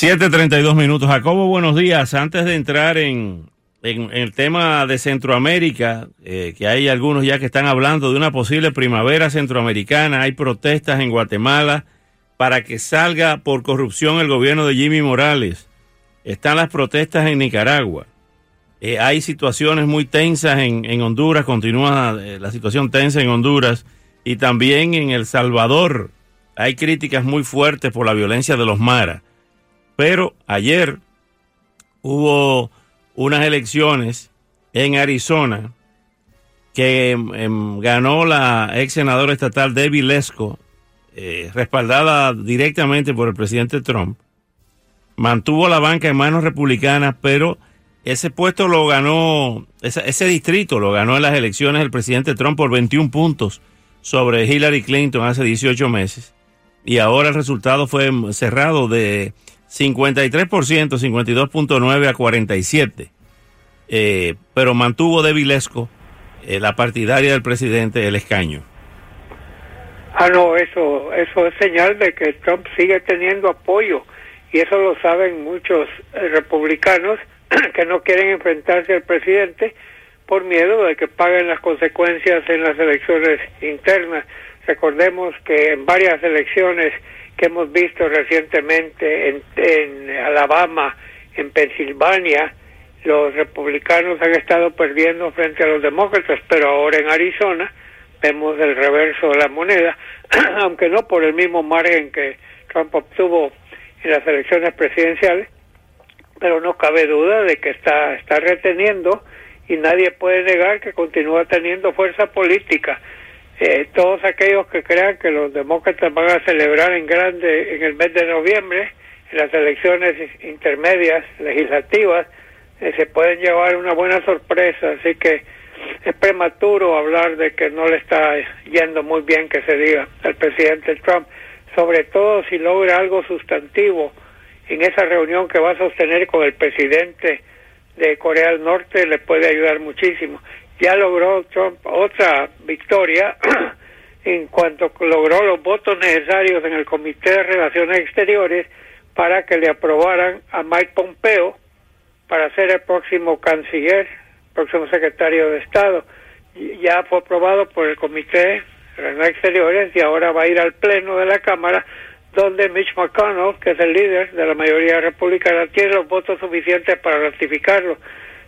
7.32 minutos. Jacobo, buenos días. Antes de entrar en, en, el tema de Centroamérica, eh, que hay algunos ya que están hablando de una posible primavera centroamericana, hay protestas en Guatemala para que salga por corrupción el gobierno de Jimmy Morales. Están las protestas en Nicaragua. Eh, hay situaciones muy tensas en, en Honduras, continúa eh, la situación tensa en Honduras y también en El Salvador. Hay críticas muy fuertes por la violencia de los maras. Pero ayer hubo unas elecciones en Arizona que em, ganó la ex senadora estatal Debbie Lesko, eh, respaldada directamente por el presidente Trump. Mantuvo la banca en manos republicanas, pero ese puesto lo ganó, ese distrito lo ganó en las elecciones el presidente Trump por 21 puntos sobre Hillary Clinton hace 18 meses. Y ahora el resultado fue cerrado de 53%, 52.9 a 47. Eh, pero mantuvo de Vilesco eh, la partidaria del presidente el escaño. Ah, no, eso, eso es señal de que Trump sigue teniendo apoyo y eso lo saben muchos eh, republicanos que no quieren enfrentarse al presidente por miedo de que paguen las consecuencias en las elecciones internas. Recordemos que en varias elecciones que hemos visto recientemente en, en Alabama, en Pensilvania, los republicanos han estado perdiendo frente a los demócratas, pero ahora en Arizona vemos el reverso de la moneda, aunque no por el mismo margen que Trump obtuvo en las elecciones presidenciales, pero no cabe duda de que está, está reteniendo y nadie puede negar que continúa teniendo fuerza política. Eh, todos aquellos que crean que los demócratas van a celebrar en grande en el mes de noviembre, en las elecciones intermedias legislativas, eh, se pueden llevar una buena sorpresa. Así que es prematuro hablar de que no le está yendo muy bien que se diga al presidente Trump, sobre todo si logra algo sustantivo en esa reunión que va a sostener con el presidente de Corea del Norte, le puede ayudar muchísimo ya logró Trump otra victoria en cuanto logró los votos necesarios en el Comité de Relaciones Exteriores para que le aprobaran a Mike Pompeo para ser el próximo canciller, próximo secretario de Estado. Ya fue aprobado por el Comité de Relaciones Exteriores y ahora va a ir al Pleno de la Cámara donde Mitch McConnell, que es el líder de la mayoría republicana, tiene los votos suficientes para ratificarlo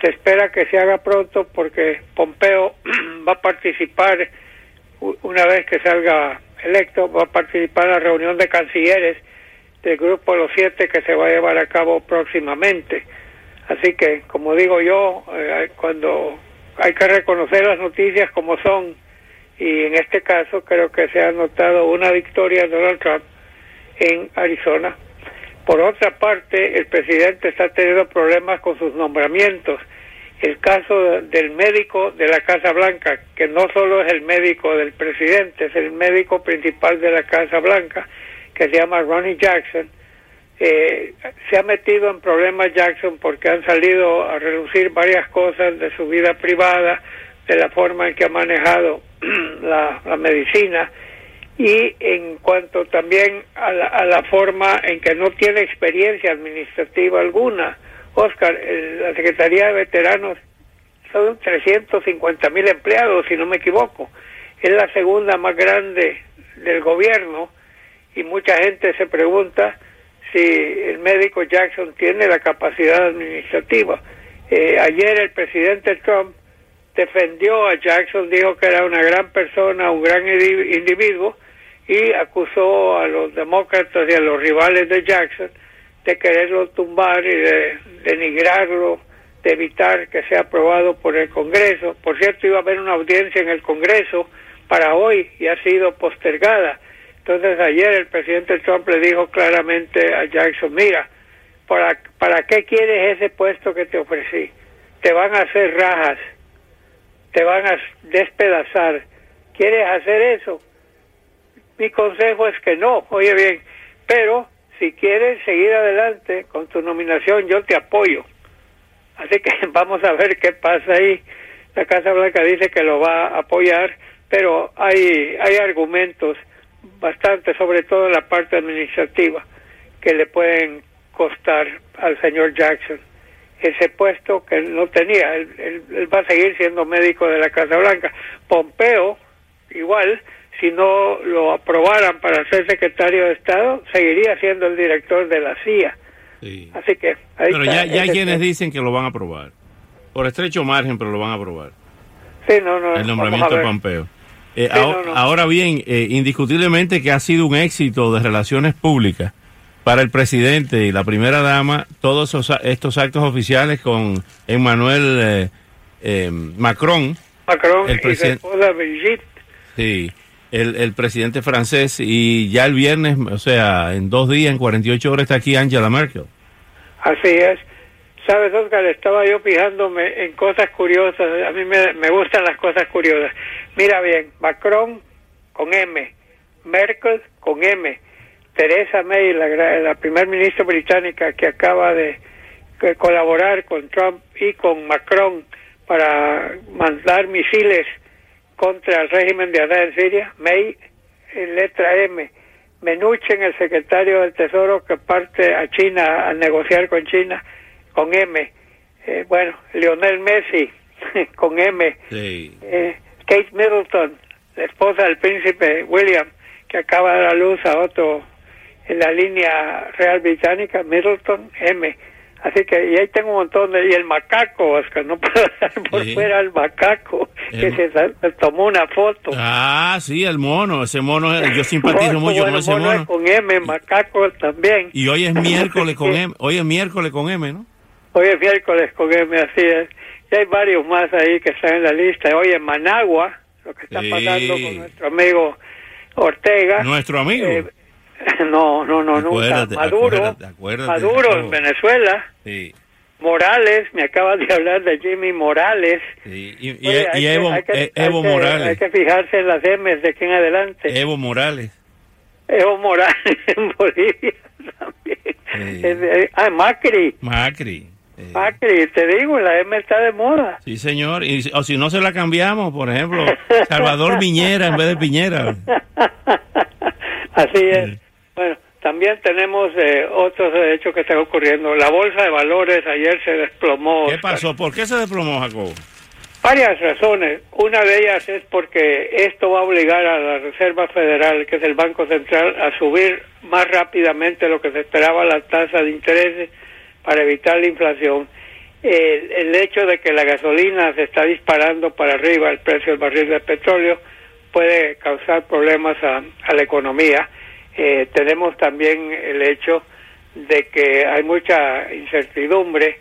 se espera que se haga pronto porque Pompeo va a participar, una vez que salga electo, va a participar en la reunión de cancilleres del grupo de los siete que se va a llevar a cabo próximamente. Así que, como digo yo, eh, cuando hay que reconocer las noticias como son, y en este caso creo que se ha notado una victoria de Donald Trump en Arizona por otra parte, el presidente está teniendo problemas con sus nombramientos. El caso del médico de la Casa Blanca, que no solo es el médico del presidente, es el médico principal de la Casa Blanca, que se llama Ronnie Jackson, eh, se ha metido en problemas Jackson porque han salido a reducir varias cosas de su vida privada, de la forma en que ha manejado la medicina y en cuanto también a la, forma en que no tiene experiencia administrativa alguna. Oscar, la Secretaría de Veteranos son 350 mil empleados, si no me equivoco. Es la segunda más grande del gobierno y mucha gente se pregunta si el médico Jackson tiene la capacidad administrativa. Eh, ayer el presidente Trump defendió a Jackson, dijo que era una gran persona, un gran individuo, y acusó a los demócratas y a los rivales de Jackson de quererlo tumbar y de denigrarlo, de evitar que sea aprobado por el Congreso. Por cierto, iba a haber una audiencia en el Congreso para hoy y ha sido postergada. Entonces ayer el presidente Trump le dijo claramente a Jackson, mira, ¿para, ¿para qué quieres ese puesto que te ofrecí? Te van a hacer rajas, te van a despedazar. ¿Quieres hacer eso? Mi consejo es que no, oye bien, pero si quieres seguir adelante con tu nominación, yo te apoyo. Así que vamos a ver qué pasa ahí. La Casa Blanca dice que lo va a apoyar, pero hay, hay argumentos bastante, sobre todo en la parte administrativa, que le pueden costar al señor Jackson ese puesto que él no tenía. Él, él, va a seguir siendo médico de la Casa Blanca. Pompeo, igual, si no lo aprobaran para ser secretario de Estado, seguiría siendo el director de la CIA. Así que... pero ya, ya hay quienes dicen que lo van a aprobar. Por estrecho margen, pero lo van a aprobar. Sí, no, no. El nombramiento de Pompeo. Eh, ahora, bien, eh, indiscutiblemente que ha sido un éxito de relaciones públicas para el presidente y la primera dama todos estos actos oficiales con Emmanuel eh, Macron. Macron el presidente. Sí, el, el, presidente francés y ya el viernes, o sea, en dos días, en 48 horas está aquí Angela Merkel. Así es. Sabes, Oscar, estaba yo fijándome en cosas curiosas. A mí me, me gustan las cosas curiosas. Mira bien, Macron con M, Merkel con M, Teresa May, la, la primer ministra británica que acaba de colaborar con Trump y con Macron para mandar misiles contra el régimen de Assad en Siria, May, en letra M, Menuchen, el secretario del Tesoro que parte a China a negociar con China, con M. Eh, bueno, Lionel Messi, con M. Eh, Kate Middleton, la esposa del príncipe William, que acaba de dar luz a otro en la línea real británica, Middleton, M. Así que, y ahí tengo un montón de, y el macaco, Oscar, no puedo dar por fuera el macaco, que se, tomó una foto. Ah, sí, el mono, ese mono, yo simpatizo mucho con ese mono. con M, macaco también. Y hoy es miércoles con M, hoy es miércoles con M, ¿no? Hoy es miércoles con M, así es. Y hay varios más ahí que están en la lista. Hoy en Managua, lo que está pasando con nuestro amigo Ortega. Nuestro amigo. Eh, no, no, no, nunca. Maduro, Maduro en Venezuela. Sí. Morales, me acabas de hablar de Jimmy Morales. Sí. Y, Evo, Evo Morales. hay que fijarse en las M's de aquí en adelante. Evo Morales. Evo Morales en Bolivia también. ah, Macri. Macri. Macri, te digo, la M está de moda. Sí, señor. Y, o si no se la cambiamos, por ejemplo, Salvador Viñera en vez de Piñera. Así es. Bueno, también tenemos eh, otros hechos que están ocurriendo. La bolsa de valores ayer se desplomó. ¿Qué pasó? ¿Por qué se desplomó, Jacob? Varias razones. Una de ellas es porque esto va a obligar a la Reserva Federal, que es el Banco Central, a subir más rápidamente lo que se esperaba la tasa de interés para evitar la inflación. El, el hecho de que la gasolina se está disparando para arriba, el precio del barril de petróleo, puede causar problemas a, a la economía. Eh, tenemos también el hecho de que hay mucha incertidumbre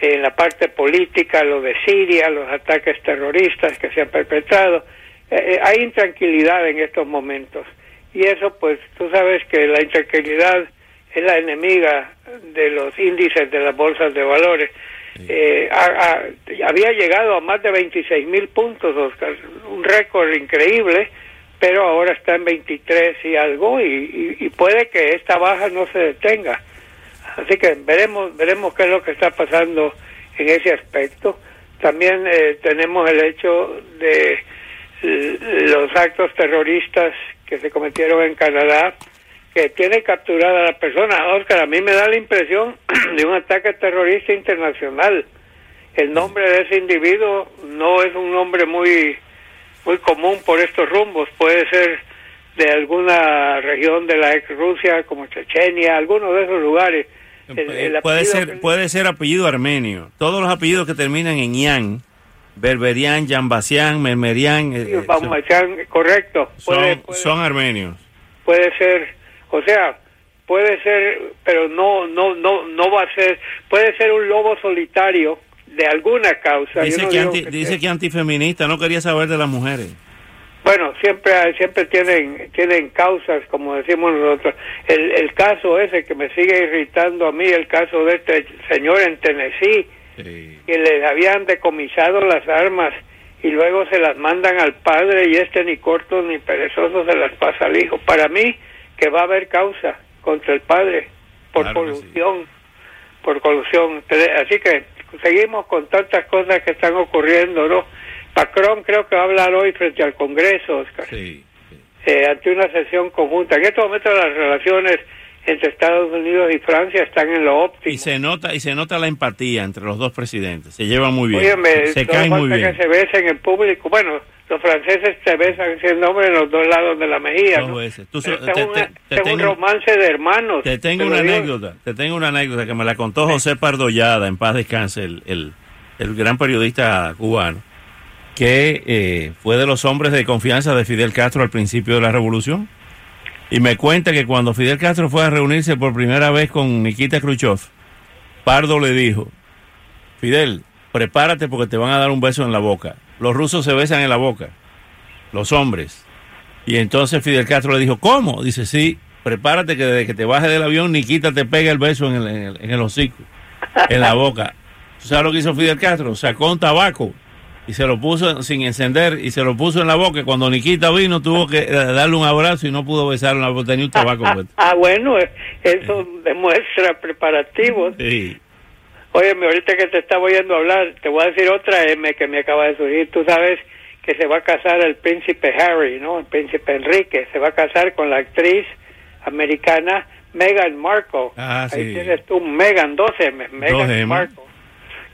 en la parte política, lo de Siria, los ataques terroristas que se han perpetrado. Eh, eh, hay intranquilidad en estos momentos. Y eso, pues, tú sabes que la intranquilidad es la enemiga de los índices de las bolsas de valores. había llegado a más de 26 mil puntos, Oscar, un récord increíble pero ahora está en 23 y algo y, puede que esta baja no se detenga. Así que veremos veremos qué es lo que está pasando en ese aspecto. También eh, tenemos el hecho de los actos terroristas que se cometieron en Canadá, que tiene capturada a la persona. Oscar, a mí me da la impresión de un ataque terrorista internacional. El nombre de ese individuo no es un nombre muy muy común por estos rumbos. Puede ser de alguna región de la ex Rusia, como Chechenia, alguno de esos lugares. puede ser puede ser apellido armenio. Todos los apellidos que terminan en yan, Berberian, Yambasian, Mermerian, eh, correcto. son, armenios. Puede ser, o sea, puede ser, pero no no no no va a ser, puede ser un lobo solitario de alguna causa. Dice, que, dice que antifeminista, no quería saber de las mujeres. Bueno, siempre siempre tienen tienen causas, como decimos nosotros. El, el caso ese que me sigue irritando a mí, el caso de este señor en Tennessee, que le habían decomisado las armas y luego se las mandan al padre y este ni corto ni perezoso se las pasa al hijo. Para mí que va a haber causa contra el padre por colusión, por colusión. Así que seguimos con tantas cosas que están ocurriendo, ¿no? Macron creo que va a hablar hoy frente al Congreso, Oscar, eh, ante una sesión conjunta. En este momento las relaciones entre Estados Unidos y Francia están en lo óptimo. Y se nota y se nota la empatía entre los dos presidentes. Se llevan muy bien. se caen muy bien. que se besen en público. Bueno, los franceses se besan siendo hombres en los dos lados de la mejilla. Dos veces. es un romance de hermanos. Te tengo una anécdota. Te tengo una anécdota que me la contó José Pardollada, en paz descanse, el, el, el gran periodista cubano que eh, fue de los hombres de confianza de Fidel Castro al principio de la revolución. Y me cuenta que cuando Fidel Castro fue a reunirse por primera vez con Nikita Khrushchev, Pardo le dijo, Fidel, prepárate porque te van a dar un beso en la boca. Los rusos se besan en la boca, los hombres. Y entonces Fidel Castro le dijo, ¿cómo? Dice, sí, prepárate que desde que te bajes del avión, Nikita te pega el beso en el, en el, en el hocico, en la boca. sabes lo que hizo Fidel Castro? Sacó un tabaco y se lo puso sin encender y se lo puso en la boca. Cuando Nikita vino, tuvo que eh, darle un abrazo y no pudo besarlo porque tenía un tabaco. ah, bueno, eso demuestra preparativos. Sí. Óyeme, ahorita que te estaba oyendo hablar, te voy a decir otra M que me acaba de surgir. Tú sabes que se va a casar el príncipe Harry, ¿no? El príncipe Enrique. Se va a casar con la actriz americana Meghan Markle. Ah, Ahí tienes tú Meghan, 12 M, Meghan Markle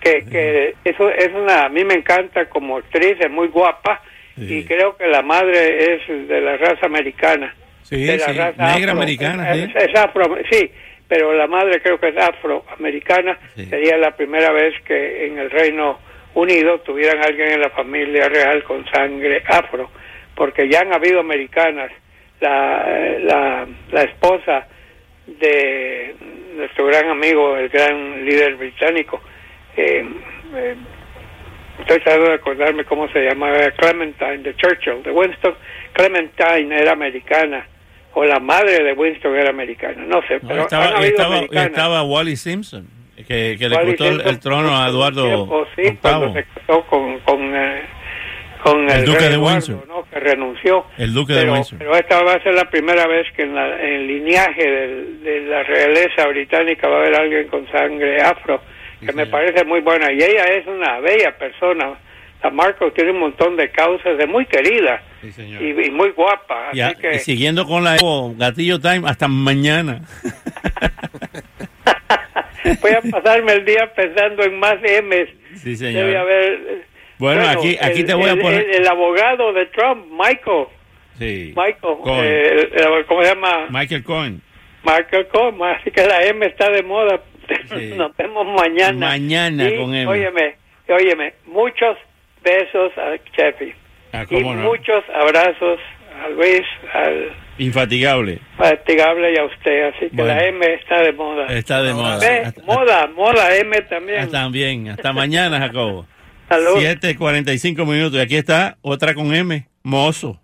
que, que eso es una, a mí me encanta como actriz, es muy guapa y creo que la madre es de la raza americana. Sí, de la raza negra americana. Es, afro, sí, pero la madre creo que es afroamericana. Sería la primera vez que en el Reino Unido tuvieran alguien en la familia real con sangre afro, porque ya han habido americanas. La, la, la esposa de nuestro gran amigo, el gran líder británico, eh, eh, estoy tratando de acordarme cómo se llamaba, Clementine, de Churchill, de Winston. Clementine era americana, o la madre de Winston era americana, no sé, pero estaba, estaba, Wally Simpson, que, que le costó el, trono a Eduardo sí, cuando se casó con, con, eh, con el, duque de Windsor, ¿no? que renunció. El duque de Windsor. Pero esta va a ser la primera vez que en, la, en el lineaje de la realeza británica va a haber alguien con sangre afro que me parece muy buena. Y ella es una bella persona. La Marco tiene un montón de causas, de muy querida y, muy guapa. Así que... y siguiendo con la Gatillo Time, hasta mañana. Voy a pasarme el día pensando en más M's. Sí, señor. Debe haber... Bueno, aquí, aquí te voy a poner... El, abogado de Trump, Michael. Sí. Michael. Eh, ¿Cómo se llama? Michael Cohen. Michael Cohen. Así que la M está de moda Nos vemos mañana. Mañana con él. Óyeme, óyeme, muchos besos a Chefi. Ah, y muchos abrazos a Luis, al... Infatigable. Infatigable y a usted. Así que la M está de moda. Está de moda. moda, moda M también. Ah, también. Hasta mañana, Jacobo. Salud. 7.45 minutos. Y aquí está otra con M. Mozo.